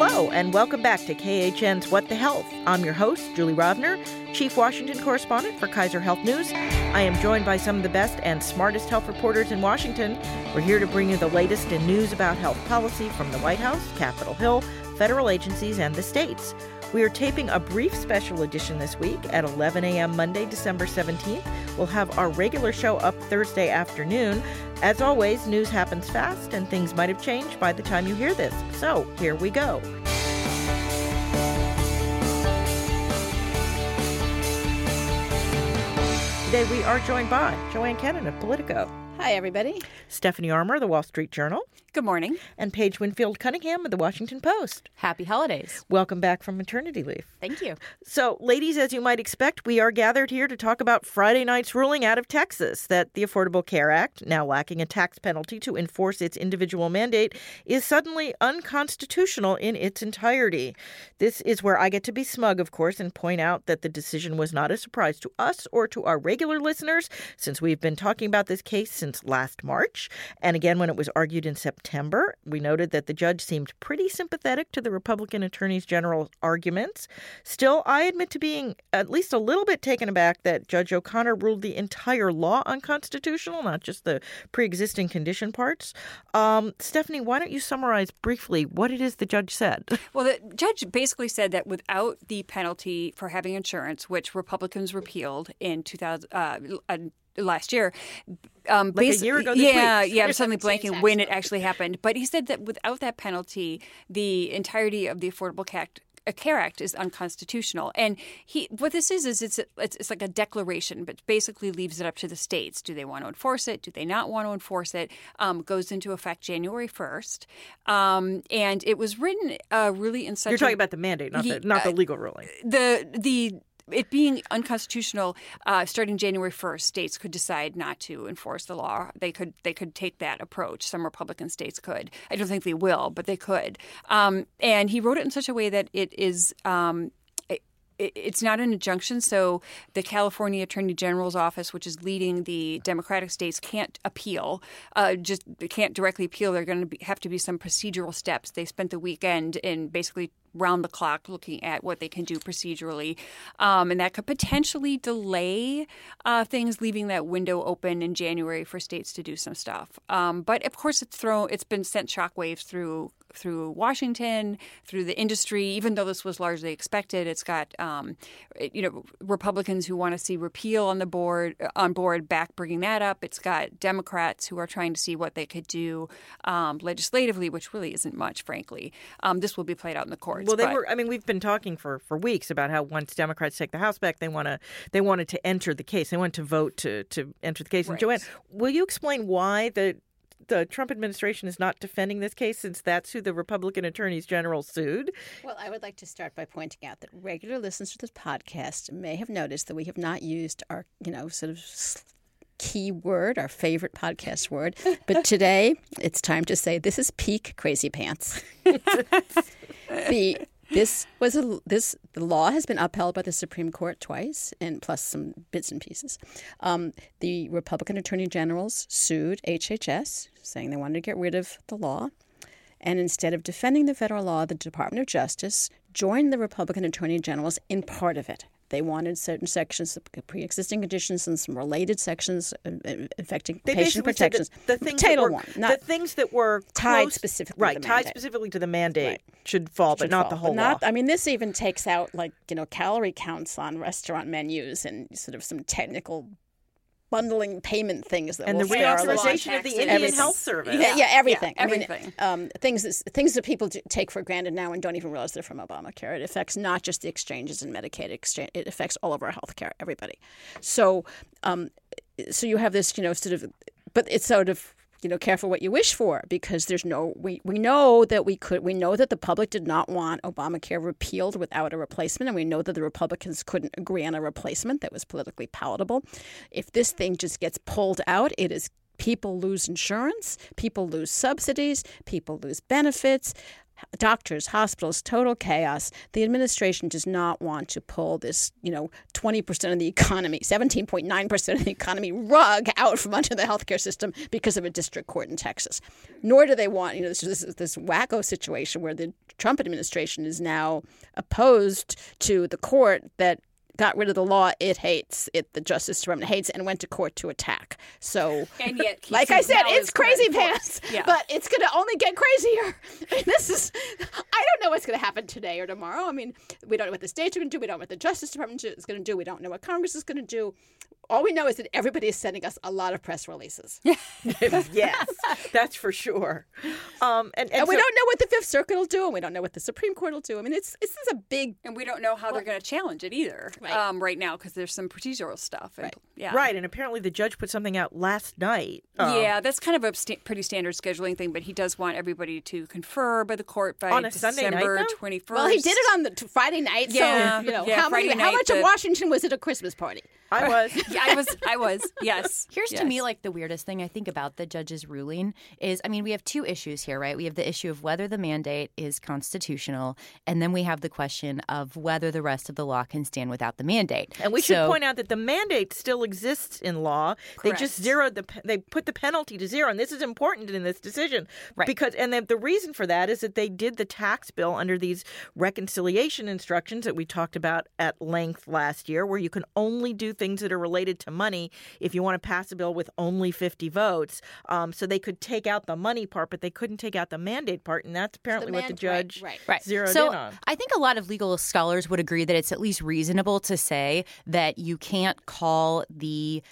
Hello, and welcome back to KHN's What the Health. I'm your host, Julie Rovner, Chief Washington Correspondent for Kaiser Health News. I am joined by some of the best and smartest health reporters in Washington. We're here to bring you the latest in news about health policy from the White House, Capitol Hill, federal agencies, and the states. We are taping a brief special edition this week at 11 a.m. Monday, December 17th. We'll have our regular show up Thursday afternoon. As always, news happens fast and things might have changed by the time you hear this. So here we go. Today we are joined by Joanne Kenen of Politico. Hi, everybody. Stephanie Armour, the Wall Street Journal. Good morning. And Paige Winfield Cunningham of the Washington Post. Happy holidays. Welcome back from maternity leave. Thank you. So, ladies, as you might expect, we are gathered here to talk about Friday night's ruling out of Texas that the Affordable Care Act, now lacking a tax penalty to enforce its individual mandate, is suddenly unconstitutional in its entirety. This is where I get to be smug, of course, and point out that the decision was not a surprise to us or to our regular listeners, since we've been talking about this case since last March. And again, when it was argued in September. We noted that the judge seemed pretty sympathetic to the Republican attorneys general's arguments. Still, I admit to being at least a little bit taken aback that Judge O'Connor ruled the entire law unconstitutional, not just the pre existing condition parts. Um, Stephanie, why don't you summarize briefly what it is the judge said? Well, the judge basically said that without the penalty for having insurance, which Republicans repealed in 2000, uh, last year. Um, like a year ago. yeah, week. yeah. I'm suddenly blanking when it actually happened. But he said that without that penalty, the entirety of the Affordable Care Act is unconstitutional. And he, what this is, is it's, it's, it's like a declaration, but basically leaves it up to the states. Do they want to enforce it? Do they not want to enforce it? Um, goes into effect January first, um, and it was written uh, really in such. You're talking about the mandate, not the not the uh, legal ruling. The the it being unconstitutional, uh, starting January first, states could decide not to enforce the law. They could they could take that approach. Some Republican states could. I don't think they will, but they could. Um, and he wrote it in such a way that it is um, it's not an injunction, so the California Attorney General's office, which is leading the Democratic states, can't appeal. Uh, just can't directly appeal. They're going to have to be some procedural steps. They spent the weekend in basically round the clock looking at what they can do procedurally. Um, and that could potentially delay uh, things, leaving that window open in January for states to do some stuff. Um, but of course, it's thrown, it's been sent shockwaves through through Washington, through the industry. Even though this was largely expected, it's got um, you know Republicans who want to see repeal on the board on board back bringing that up. It's got Democrats who are trying to see what they could do um, legislatively, which really isn't much, frankly. Um, this will be played out in the courts. Well, they but... were. I mean, we've been talking for, for weeks about how once Democrats take the House back, they want to they wanted to enter the case. They want to vote to to enter the case. Right. And Joanne, will you explain why the the Trump administration is not defending this case since that's who the Republican attorneys general sued? Well, I would like to start by pointing out that regular listeners to this podcast may have noticed that we have not used our, you know, sort of key word, our favorite podcast word. But today, it's time to say this is peak crazy pants. the this was a this the law has been upheld by the Supreme Court twice, and plus some bits and pieces. Um, the Republican attorney generals sued HHS, saying they wanted to get rid of the law, and instead of defending the federal law, the Department of Justice joined the Republican attorney generals in part of it. They wanted certain sections, pre-existing conditions, and some related sections uh, uh, affecting they patient protections. The, the things were, one, the things that were tied close, specifically, right, to tied specifically to the mandate right. should fall, should but not fall. the whole not, law. I mean, this even takes out like you know calorie counts on restaurant menus and sort of some technical bundling payment things that and will the reauthorization of the Indian everything. Health Service. Yeah, yeah everything. Yeah, everything. I mean, um, things that, things that people take for granted now and don't even realize they're from Obamacare. It affects not just the exchanges and Medicaid exchange. It affects all of our health care, everybody. So, um, so you have this, you know, sort of, but it's sort of you know, careful what you wish for because there's no we we know that we could we know that the public did not want Obamacare repealed without a replacement and we know that the Republicans couldn't agree on a replacement that was politically palatable. If this thing just gets pulled out, it is people lose insurance, people lose subsidies, people lose benefits. Doctors, hospitals, total chaos. The administration does not want to pull this, you know, 20% of the economy, 17.9% of the economy rug out from under the healthcare system because of a district court in Texas. Nor do they want, you know, this, this, this wacko situation where the Trump administration is now opposed to the court that got rid of the law it hates, it the Justice Department hates, and went to court to attack. So, And yet like I said, it's crazy pants, Yeah. but it's going to only get crazier. And this is, I don't know what's going to happen today or tomorrow. I mean, we don't know what the states are going to do. We don't know what the Justice Department is going to do. We don't know what Congress is going to do. All we know is that everybody is sending us a lot of press releases. yes, that's for sure. Um, and, and, And we so- don't know what the Fifth Circuit will do, and we don't know what the Supreme Court will do. I mean, it's this is a big And we don't know how they're going to challenge it either Right. Um, right now because there's some procedural stuff. And, Right. Yeah. Right, and apparently the judge put something out last night. um, yeah, that's kind of a sta- pretty standard scheduling thing, but he does want everybody to confer by the court by On a Sunday night, December 21st. Well, he did it on the t- Friday night, Yeah, so you know yeah, how, many, Friday how night, much of Washington was at a Christmas party? I was. Yeah, I was. I was. Yes. Here's to me like the weirdest thing I think about the judge's ruling is I mean we have two issues here, right? We have the issue of whether the mandate is constitutional, and then we have the question of whether the rest of the law can stand without the mandate. And we should point out that the mandate still exists in law. They just zeroed the they put the penalty to zero, and this is important in this decision Right. because and the, the reason for that is that they did the tax bill under these reconciliation instructions that we talked about at length last year, where you can only do things that are related to money if you want to pass a bill with only fifty votes. Um, so they could take out the money part, but they couldn't take out the mandate part, and that's apparently what the man- right, judge right. Right. zeroed so in on. I think a lot of legal scholars would agree that it's at least reasonable to say that you can't call the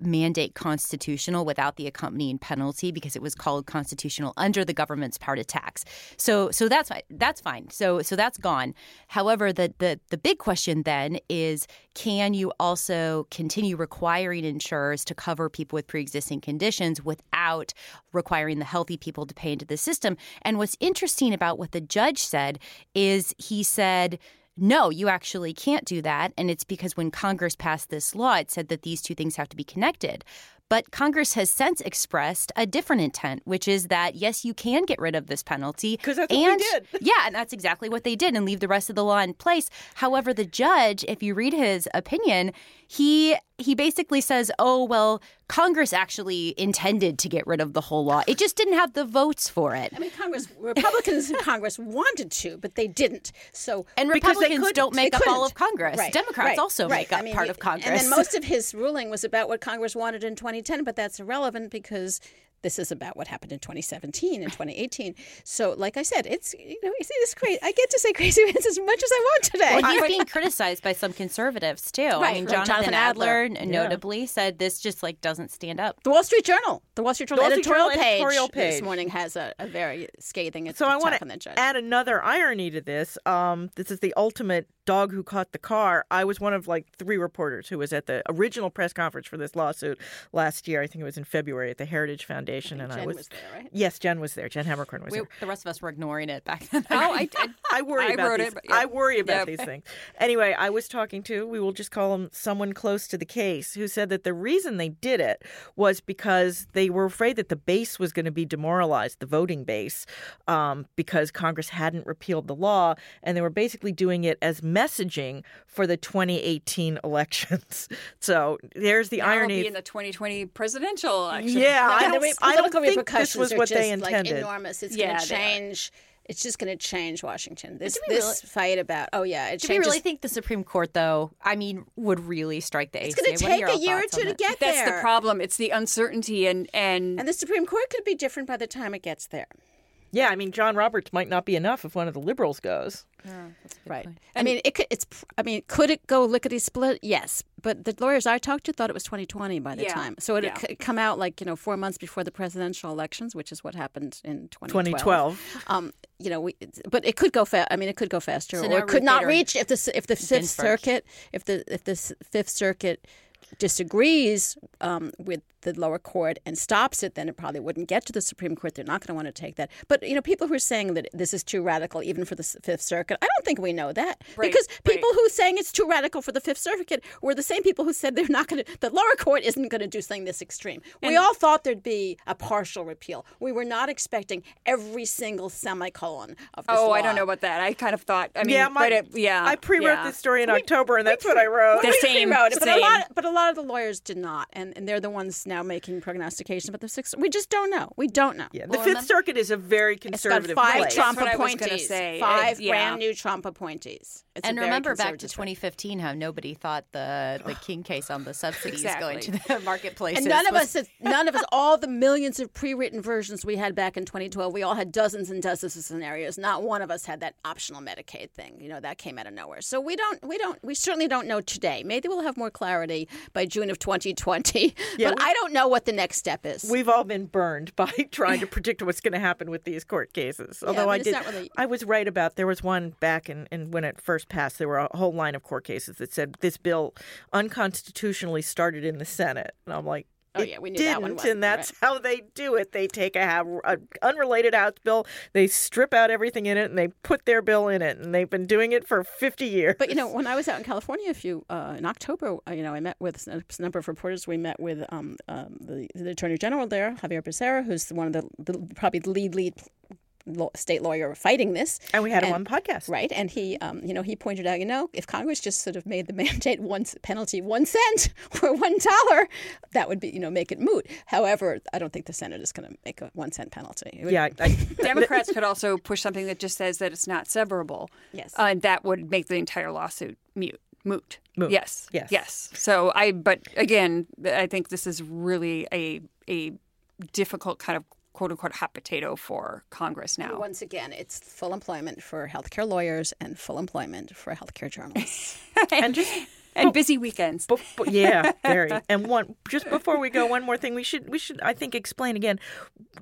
mandate constitutional without the accompanying penalty because it was called constitutional under the government's power to tax. So so that's that's fine. So so that's gone. However, the the the big question then is can you also continue requiring insurers to cover people with pre-existing conditions without requiring the healthy people to pay into the system? And what's interesting about what the judge said is he said no, you actually can't do that. And it's because when Congress passed this law, it said that these two things have to be connected. But Congress has since expressed a different intent, which is that yes, you can get rid of this penalty 'Cause that's what we and did. yeah, and that's exactly what they did, and leave the rest of the law in place. However, the judge, if you read his opinion, he he basically says, "Oh well, Congress actually intended to get rid of the whole law. It just didn't have the votes for it." I mean, Congress Republicans in Congress wanted to, but they didn't. So And Republicans don't make up all of Congress. Right, Democrats right, also right. make up I mean, part of Congress. And then most of his ruling was about what Congress wanted in 2010, but that's irrelevant because this is about what happened in 2017 and 2018. So, like I said, it's you know, it's, see this crazy. I get to say crazy pants as much as I want today. Well, he's being criticized by some conservatives too. I Right, mean. Jonathan, Jonathan Adler, Adler. n- notably said this just like doesn't stand up. the Wall Street Journal, the Wall Street Journal Wall Street editorial, Journal page, editorial this morning has a, a very scathing attack. So I want to add another irony to this. Um, this is the ultimate dog who caught the car. I was one of like three reporters who was at the original press conference for this lawsuit last year. I think it was in February at the Heritage Foundation, and I Jen was, was there, right? Yes, Jen was there. Jen Haberkorn was We, there. the rest of us were ignoring it back then. Oh, I, I, I worry I about wrote these. it, yeah. I worry about Yep. these things. Anyway, I was talking to we will just call him someone close to the case who said that the reason they did it was because they were afraid that the base was going to be demoralized, the voting base, um, because Congress hadn't repealed the law, and they were basically doing it as messaging for the 2018 elections. So there's the Now it'll irony. be in the 2020 presidential election. yeah, I And the don't, I don't political think this repercussions was are what just they like intended. enormous. It's Yeah, going to change. It's just going to change Washington. This we this fight about oh yeah, it Do we really think the Supreme Court, though, I mean, would really strike the it's going to take a year or two to it? get That's there. That's the problem. It's the uncertainty and and, And the Supreme Court could be different by the time it gets there. Yeah, I mean, John Roberts might not be enough if one of the liberals goes. Right. I mean, it could. It's. I mean, could it go lickety split? Yes. But the lawyers I talked to thought it was 2020 by the Yeah. time. So it Yeah. would come out like you know four months before the presidential elections, which is what happened in 2012. 2012. Um, you know, we, but it could go fast. I mean, it could go faster, So or it could not reach if the s- if the Fifth Circuit, if the if the Fifth Circuit disagrees um, with the lower court and stops it, then it probably wouldn't get to the Supreme Court. They're not going to want to take that. But you know, people who are saying that this is too radical, even for the Fifth Circuit, I don't think we know that Right, because people right. who are saying it's too radical for the Fifth Circuit were the same people who said they're not going to. The lower court isn't going to do something this extreme. we all thought there'd be a partial repeal. We were not expecting every single semicolon of this Oh, law. I don't know about that. I kind of thought. I mean, yeah, my, but it, yeah, I pre-wrote yeah. this story in October, and that's what I wrote. The same, wrote it, but a lot, but a lot of the lawyers did not, and, and they're the ones now making prognostications But the six. We just don't know. We don't know. Yeah, the Fifth Circuit is a very conservative. It's got conservative five place. Trump That's what I was gonna appointees. say. Five Uh, yeah. brand new Trump appointees. It's a and very remember back to conservative place. 2015 how nobody thought the the King case on the subsidies going to the marketplace. And none of us, none of us, all the millions of pre-written versions we had back in 2012, we all had dozens and dozens of scenarios. Not one of us had that optional Medicaid thing. You know, that came out of nowhere. So we don't, we don't, we certainly don't know today. Maybe we'll have more clarity by June of 2020. Yeah, but we- I don't know what the next step is. We've all been burned by trying to predict what's going to happen with these court cases. Although but I did, really- I was right about there was one back in, in when it first passed. There were a whole line of court cases that said this bill unconstitutionally started in the Senate, and I'm like. Oh, it yeah, we knew didn't, that one and that's right. how they do it. They take a, a unrelated House bill, they strip out everything in it, and they put their bill in it. And they've been doing it for 50 years. But you know, when I was out in California a few uh, in October, uh, you know, I met with a number of reporters. We met with um, um, the, the Attorney General there, Xavier Becerra, who's one of the, the probably the lead lead state lawyer fighting this. and we had him and- on podcast. Right, and he, um, you know, he pointed out, you know, if Congress just sort of made the mandate one penalty one cent or one dollar, that would be, you know, make it moot. However, I don't think the Senate is going to make a one cent penalty. Would- Yeah, I, Democrats could also push something that just says that it's not severable. Yes. Uh, and that would make the entire lawsuit mute. Moot. Moot. Yes. Yes. Yes. So I, but again, I think this is really a a difficult kind of quote unquote hot potato for Congress now. Once again, it's full employment for healthcare lawyers and full employment for healthcare journalists. and just and busy weekends. Bef- yeah, very. And one just before we go, one more thing we should we should I think explain again.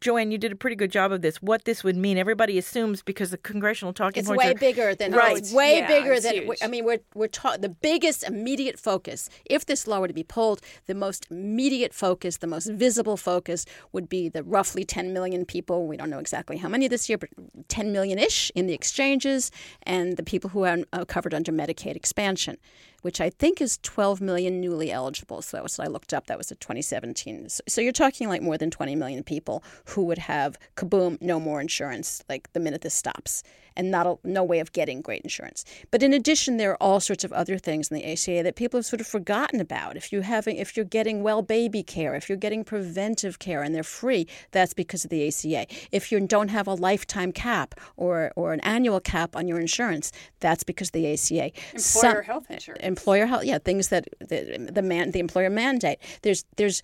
Joanne, you did a pretty good job of this. What this would mean? Everybody assumes because the congressional talking It's points way are, bigger than Right. It's way Yeah, bigger it's than. huge. I mean, we're we're ta- the biggest immediate focus. If this law were to be pulled, the most immediate focus, the most visible focus, would be the roughly 10 million people. We don't know exactly how many this year, but 10 million ish in the exchanges, and the people who are uh, covered under Medicaid expansion. Which I think is 12 million newly eligible. So, so I looked up. That was at 2017. So, so you're talking like more than 20 million people who would have kaboom, no more insurance, like the minute this stops and not a, no way of getting great insurance. But in addition, there are all sorts of other things in the ACA that people have sort of forgotten about. If you having, if you're getting well baby care, if you're getting preventive care and they're free, that's because of the ACA. If you don't have a lifetime cap or or an annual cap on your insurance, that's because of the ACA. Employer health insurance. Employer health, yeah, things that the, the man, the employer mandate. There's there's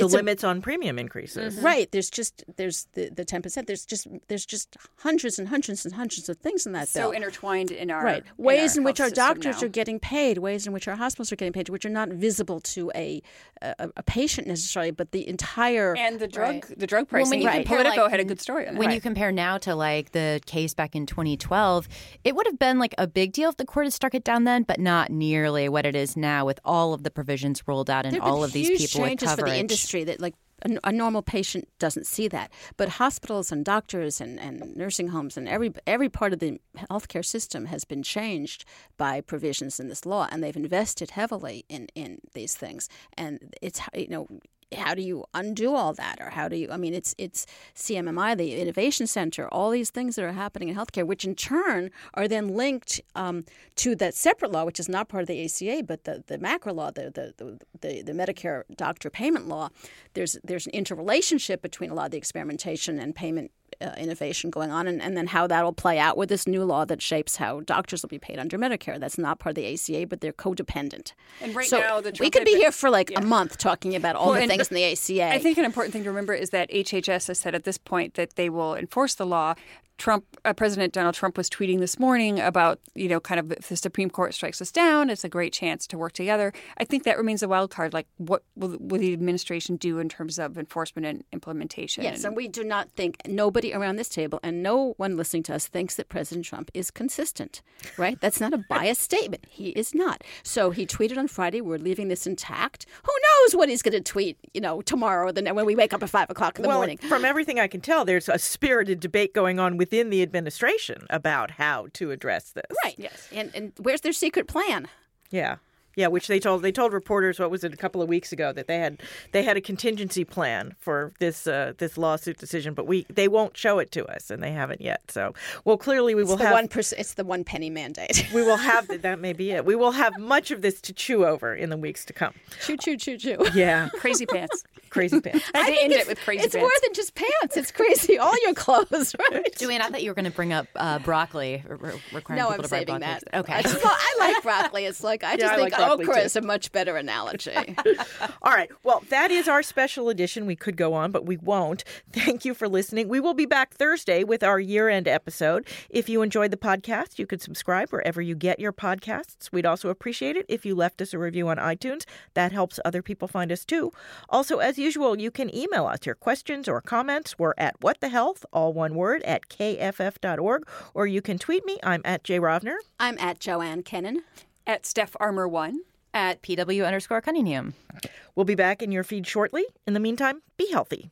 the it's a- limits on premium increases. Mm-hmm. Right. There's just there's the the ten percent. There's just there's just hundreds and hundreds and hundreds of things in that so bill. intertwined in our Right. in Ways our in which our doctors now. are getting paid, ways in which our hospitals are getting paid, which are not visible to a a, a patient necessarily, but the entire and the drug Right. the drug Well, pricing. when you Even compare, Politico like, had a good story on that. when you compare now to like the case back in 2012, it would have been like a big deal if the court had struck it down then, but not nearly what it is now with all of the provisions rolled out and all of these people with changes coverage. That like a, a normal patient doesn't see that, but hospitals and doctors and, and nursing homes and every every part of the healthcare system has been changed by provisions in this law, and they've invested heavily in in these things, and it's you know. How do you undo all that, or how do you? I mean, it's it's CMMI, the Innovation Center, all these things that are happening in healthcare, which in turn are then linked um, to that separate law, which is not part of the ACA, but the, the MACRA law, the, the the, the Medicare doctor payment law. There's there's an interrelationship between a lot of the experimentation and payment uh, innovation going on, and, and then how that'll play out with this new law that shapes how doctors will be paid under Medicare. That's not part of the ACA, but they're codependent. And right so now, the we could be here for like a month talking about all Well, the things in the ACA. I think an important thing to remember is that HHS has said at this point that they will enforce the law Trump, uh, President Donald Trump was tweeting this morning about, you know, kind of if the Supreme Court strikes us down, it's a great chance to work together. I think that remains a wild card. Like, what will, will the administration do in terms of enforcement and implementation? Yes, and we do not think nobody around this table and no one listening to us thinks that President Trump is consistent, right? That's not a biased statement. He is not. So he tweeted on Friday, "We're leaving this intact." Who knows what he's going to tweet? You know, tomorrow, then when we wake up at five o'clock in the well, morning. From everything I can tell, there's a spirited debate going on within the administration about how to address this. Right. Yes. And and where's their secret plan? Yeah. Yeah, which they told they told reporters what was it a couple of weeks ago that they had they had a contingency plan for this uh, this lawsuit decision, but we they won't show it to us, and they haven't yet. So, well, clearly we It's will have one percent. It's the one penny mandate. we will have that may be it. We will have much of this to chew over in the weeks to come. Chew, chew, chew, chew. Yeah, Crazy pants. Crazy pants. I had to think end it with crazy pants. It's pants. more than just pants. It's crazy. All your clothes, right? Joanne, I thought you were going to bring up uh, broccoli, re- re- requiring No, people I'm to saving that. Okay. I, just, well, I like broccoli. It's like I just I think like okra too. is a much better analogy. All right. Well, that is our special edition. We could go on, but we won't. Thank you for listening. We will be back Thursday with our year end episode. If you enjoyed the podcast, you could subscribe wherever you get your podcasts. We'd also appreciate it if you left us a review on iTunes. That helps other people find us too. Also, as usual, you can email us your questions or comments. We're at what the health, all one word, at kff.org, or you can tweet me. I'm at Jay Rovner. I'm at Joanne Kenen. At Steph Armour One. At PW underscore Cunningham. We'll be back in your feed shortly. In the meantime, be healthy.